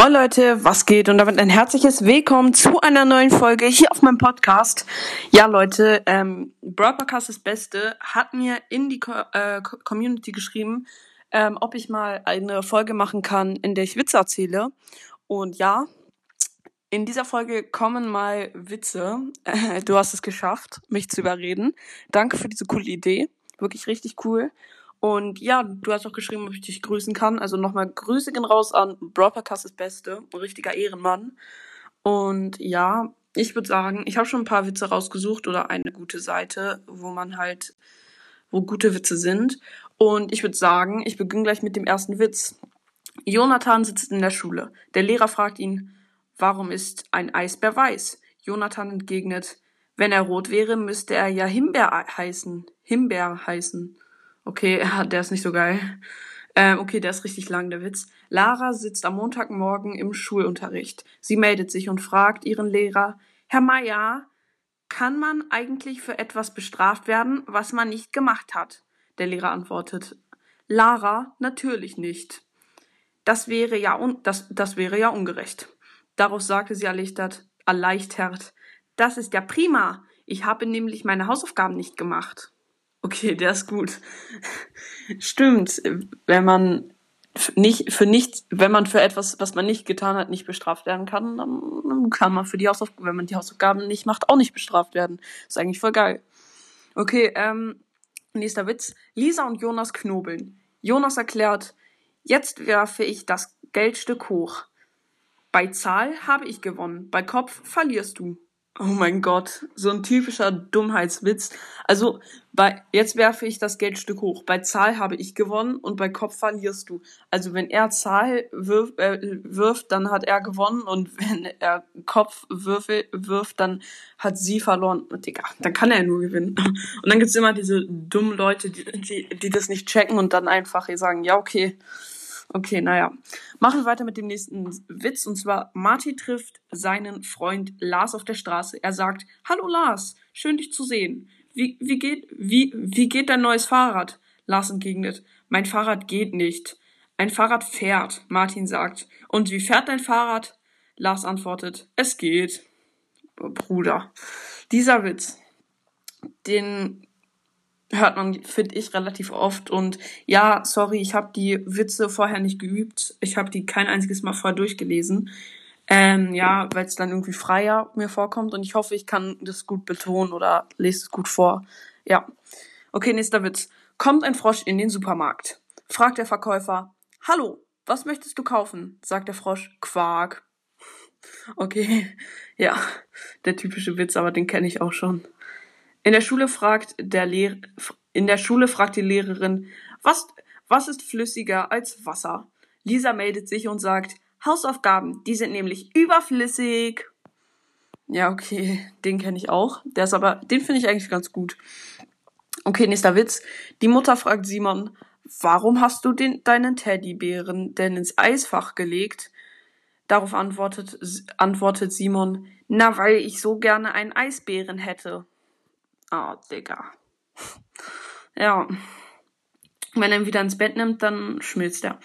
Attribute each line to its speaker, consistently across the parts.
Speaker 1: Moin Leute, was geht? Und damit ein herzliches Willkommen zu einer neuen Folge hier auf meinem Podcast. Ja Leute, ähm, Broadcast das Beste hat mir in die Co äh, Community geschrieben, ähm, ob ich mal eine Folge machen kann, in der ich Witze erzähle. Und ja, in dieser Folge kommen mal Witze. du hast es geschafft, mich zu überreden. Danke für diese coole Idee. Wirklich richtig cool. Und ja, du hast auch geschrieben, ob ich dich grüßen kann. Also nochmal Grüße gehen raus an Broadcast das Beste. Ein richtiger Ehrenmann. Und ja, ich würde sagen, ich habe schon ein paar Witze rausgesucht oder eine gute Seite, wo man halt, wo gute Witze sind. Und ich würde sagen, ich beginne gleich mit dem ersten Witz. Jonathan sitzt in der Schule. Der Lehrer fragt ihn, warum ist ein Eisbär weiß? Jonathan entgegnet, wenn er rot wäre, müsste er ja Himbeer heißen. Himbeer heißen. Okay, der ist nicht so geil. Ähm, okay, der ist richtig lang, der Witz. Lara sitzt am Montagmorgen im Schulunterricht. Sie meldet sich und fragt ihren Lehrer, Herr Meier, kann man eigentlich für etwas bestraft werden, was man nicht gemacht hat? Der Lehrer antwortet, Lara, natürlich nicht. Das wäre ja, un das, das wäre ja ungerecht. Darauf sagte sie erleichtert, erleichtert, das ist ja prima. Ich habe nämlich meine Hausaufgaben nicht gemacht. Okay, der ist gut. Stimmt, wenn man nicht für nichts, wenn man für etwas, was man nicht getan hat, nicht bestraft werden kann, dann kann man für die Hausaufgaben, wenn man die Hausaufgaben nicht macht, auch nicht bestraft werden. Ist eigentlich voll geil. Okay, ähm, nächster Witz. Lisa und Jonas knobeln. Jonas erklärt, jetzt werfe ich das Geldstück hoch. Bei Zahl habe ich gewonnen, bei Kopf verlierst du. Oh mein Gott, so ein typischer Dummheitswitz. Also, bei, jetzt werfe ich das Geldstück hoch. Bei Zahl habe ich gewonnen und bei Kopf verlierst du. Also, wenn er Zahl wirf, äh, wirft, dann hat er gewonnen und wenn er Kopf würfel, wirft, dann hat sie verloren. Und Digga, dann kann er nur gewinnen. Und dann gibt's immer diese dummen Leute, die, die, die das nicht checken und dann einfach sagen, ja, okay, Okay, naja. Machen wir weiter mit dem nächsten Witz. Und zwar, Marty trifft seinen Freund Lars auf der Straße. Er sagt, Hallo Lars, schön dich zu sehen. Wie, wie, geht, wie, wie geht dein neues Fahrrad? Lars entgegnet, mein Fahrrad geht nicht. Ein Fahrrad fährt, Martin sagt. Und wie fährt dein Fahrrad? Lars antwortet, es geht. Bruder. Dieser Witz, den hört man, finde ich, relativ oft. Und ja, sorry, ich habe die Witze vorher nicht geübt. Ich habe die kein einziges Mal vorher durchgelesen. Ähm, ja, weil es dann irgendwie freier mir vorkommt. Und ich hoffe, ich kann das gut betonen oder lese es gut vor. Ja. Okay, nächster Witz. Kommt ein Frosch in den Supermarkt. Fragt der Verkäufer, Hallo, was möchtest du kaufen? Sagt der Frosch, Quark. Okay, ja, der typische Witz, aber den kenne ich auch schon. In der Schule fragt der Lehr in der Schule fragt die Lehrerin, was, was ist flüssiger als Wasser? Lisa meldet sich und sagt, Hausaufgaben, die sind nämlich überflüssig. Ja, okay, den kenne ich auch. Der ist aber, den finde ich eigentlich ganz gut. Okay, nächster Witz. Die Mutter fragt Simon, warum hast du den, deinen Teddybären denn ins Eisfach gelegt? Darauf antwortet, antwortet Simon, na, weil ich so gerne einen Eisbären hätte. Oh, Digga. Ja. Wenn er ihn wieder ins Bett nimmt, dann schmilzt er.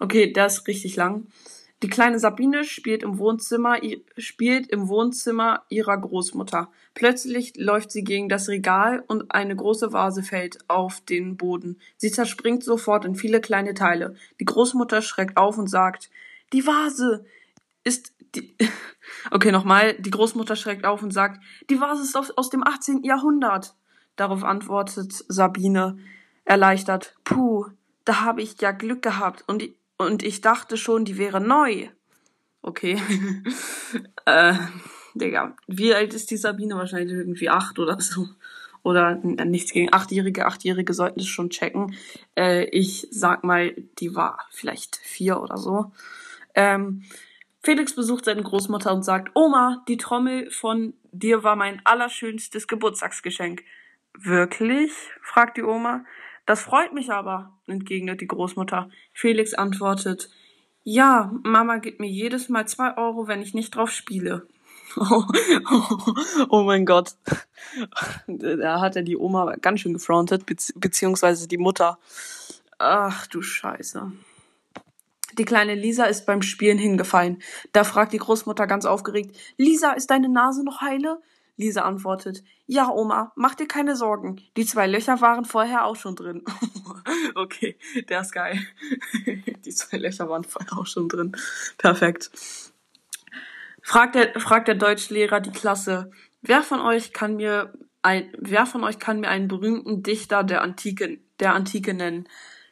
Speaker 1: Okay, der ist richtig lang. Die kleine Sabine spielt im Wohnzimmer, spielt im Wohnzimmer ihrer Großmutter. Plötzlich läuft sie gegen das Regal und eine große Vase fällt auf den Boden. Sie zerspringt sofort in viele kleine Teile. Die Großmutter schreckt auf und sagt, die Vase ist die, okay, nochmal. Die Großmutter schreckt auf und sagt, die Vase ist aus, aus dem 18. Jahrhundert. Darauf antwortet Sabine erleichtert, puh, da habe ich ja Glück gehabt und, und ich dachte schon, die wäre neu. Okay. äh, Digga, wie alt ist die Sabine? Wahrscheinlich irgendwie acht oder so. Oder nichts gegen Achtjährige. Achtjährige sollten es schon checken. Äh, ich sag mal, die war vielleicht vier oder so. Ähm, Felix besucht seine Großmutter und sagt, Oma, die Trommel von dir war mein allerschönstes Geburtstagsgeschenk. Wirklich? fragt die Oma. Das freut mich aber, entgegnet die Großmutter. Felix antwortet, ja, Mama gibt mir jedes Mal zwei Euro, wenn ich nicht drauf spiele. Oh, oh, oh mein Gott. Da hat er die Oma ganz schön gefrontet, beziehungsweise die Mutter. Ach du Scheiße. Die kleine Lisa ist beim Spielen hingefallen. Da fragt die Großmutter ganz aufgeregt, Lisa, ist deine Nase noch heile? Lisa antwortet, ja, Oma, mach dir keine Sorgen. Die zwei Löcher waren vorher auch schon drin. okay, der ist geil. Die zwei Löcher waren vorher auch schon drin. Perfekt. Fragt der, fragt der Deutschlehrer die Klasse, wer von euch kann mir ein, wer von euch kann mir einen berühmten Dichter der Antike, der Antike nennen?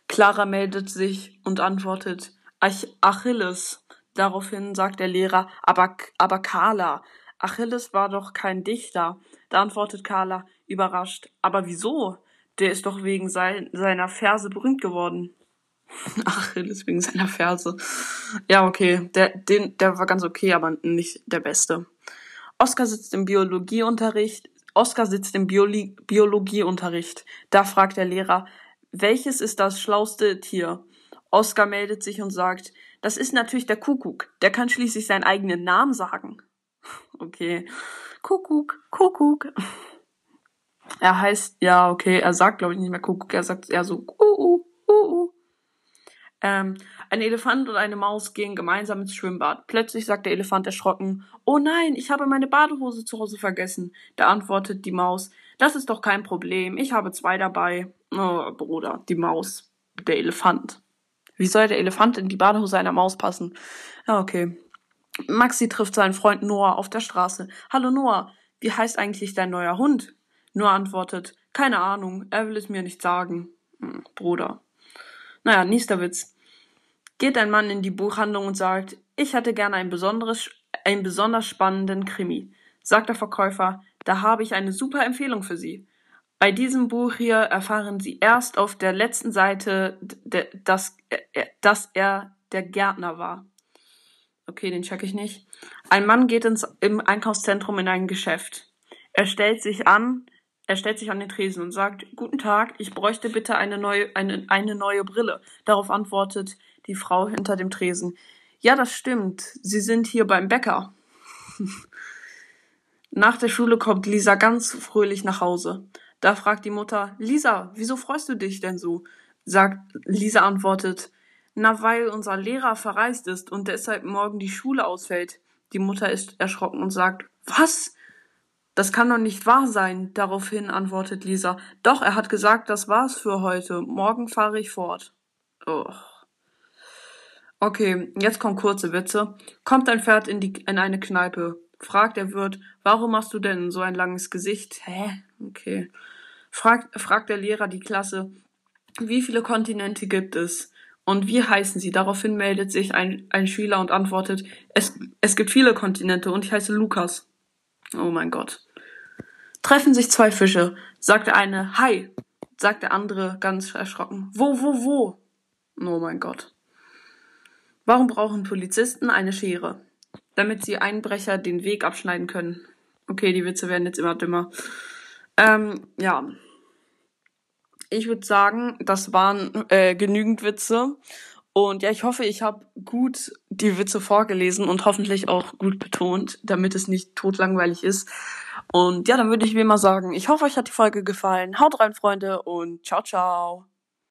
Speaker 1: Clara meldet sich und antwortet, Achilles. Daraufhin sagt der Lehrer, aber, aber Carla, Achilles war doch kein Dichter. Da antwortet Carla, überrascht, aber wieso? Der ist doch wegen sein, seiner Verse berühmt geworden. Achilles wegen seiner Verse. Ja, okay, der, den, der war ganz okay, aber nicht der beste. Oskar sitzt im Biologieunterricht. Oskar sitzt im Biologieunterricht. Da fragt der Lehrer, welches ist das schlauste Tier? Oskar meldet sich und sagt, das ist natürlich der Kuckuck. Der kann schließlich seinen eigenen Namen sagen. Okay. Kuckuck, Kuckuck. Er heißt, ja, okay, er sagt, glaube ich, nicht mehr Kuckuck, er sagt eher so, uh, uh, uh, ähm, ein Elefant und eine Maus gehen gemeinsam ins Schwimmbad. Plötzlich sagt der Elefant erschrocken, oh nein, ich habe meine Badehose zu Hause vergessen. Da antwortet die Maus, das ist doch kein Problem, ich habe zwei dabei. Oh, Bruder, die Maus, der Elefant. Wie soll der Elefant in die Badehose einer Maus passen? Ja, okay. Maxi trifft seinen Freund Noah auf der Straße. Hallo Noah, wie heißt eigentlich dein neuer Hund? Noah antwortet, keine Ahnung, er will es mir nicht sagen. Hm, Bruder. Naja, nächster Witz. Geht ein Mann in die Buchhandlung und sagt, ich hätte gerne ein besonderes, einen besonders spannenden Krimi. Sagt der Verkäufer, da habe ich eine super Empfehlung für Sie. Bei diesem Buch hier erfahren Sie erst auf der letzten Seite, dass, dass er der Gärtner war. Okay, den check ich nicht. Ein Mann geht ins, im Einkaufszentrum in ein Geschäft. Er stellt sich an, er stellt sich an den Tresen und sagt, Guten Tag, ich bräuchte bitte eine neue, eine, eine neue Brille. Darauf antwortet die Frau hinter dem Tresen. Ja, das stimmt. Sie sind hier beim Bäcker. Nach der Schule kommt Lisa ganz fröhlich nach Hause. Da fragt die Mutter, Lisa, wieso freust du dich denn so? Sagt, Lisa antwortet, na, weil unser Lehrer verreist ist und deshalb morgen die Schule ausfällt. Die Mutter ist erschrocken und sagt, was? Das kann doch nicht wahr sein. Daraufhin antwortet Lisa, doch, er hat gesagt, das war's für heute. Morgen fahre ich fort. Oh. Okay, jetzt kommen kurze Witze. Kommt ein Pferd in, die, in eine Kneipe. Fragt der Wirt, warum machst du denn so ein langes Gesicht? Hä? Okay. Fragt, fragt der Lehrer die Klasse, wie viele Kontinente gibt es? Und wie heißen sie? Daraufhin meldet sich ein, ein Schüler und antwortet, es, es gibt viele Kontinente und ich heiße Lukas. Oh mein Gott. Treffen sich zwei Fische. Sagt der eine, hi. Sagt der andere ganz erschrocken, wo, wo, wo? Oh mein Gott. Warum brauchen Polizisten eine Schere? Damit sie Einbrecher den Weg abschneiden können. Okay, die Witze werden jetzt immer dümmer. Ähm, ja. Ich würde sagen, das waren äh, genügend Witze. Und ja, ich hoffe, ich habe gut die Witze vorgelesen und hoffentlich auch gut betont, damit es nicht totlangweilig ist. Und ja, dann würde ich wie immer sagen, ich hoffe, euch hat die Folge gefallen. Haut rein, Freunde, und ciao, ciao.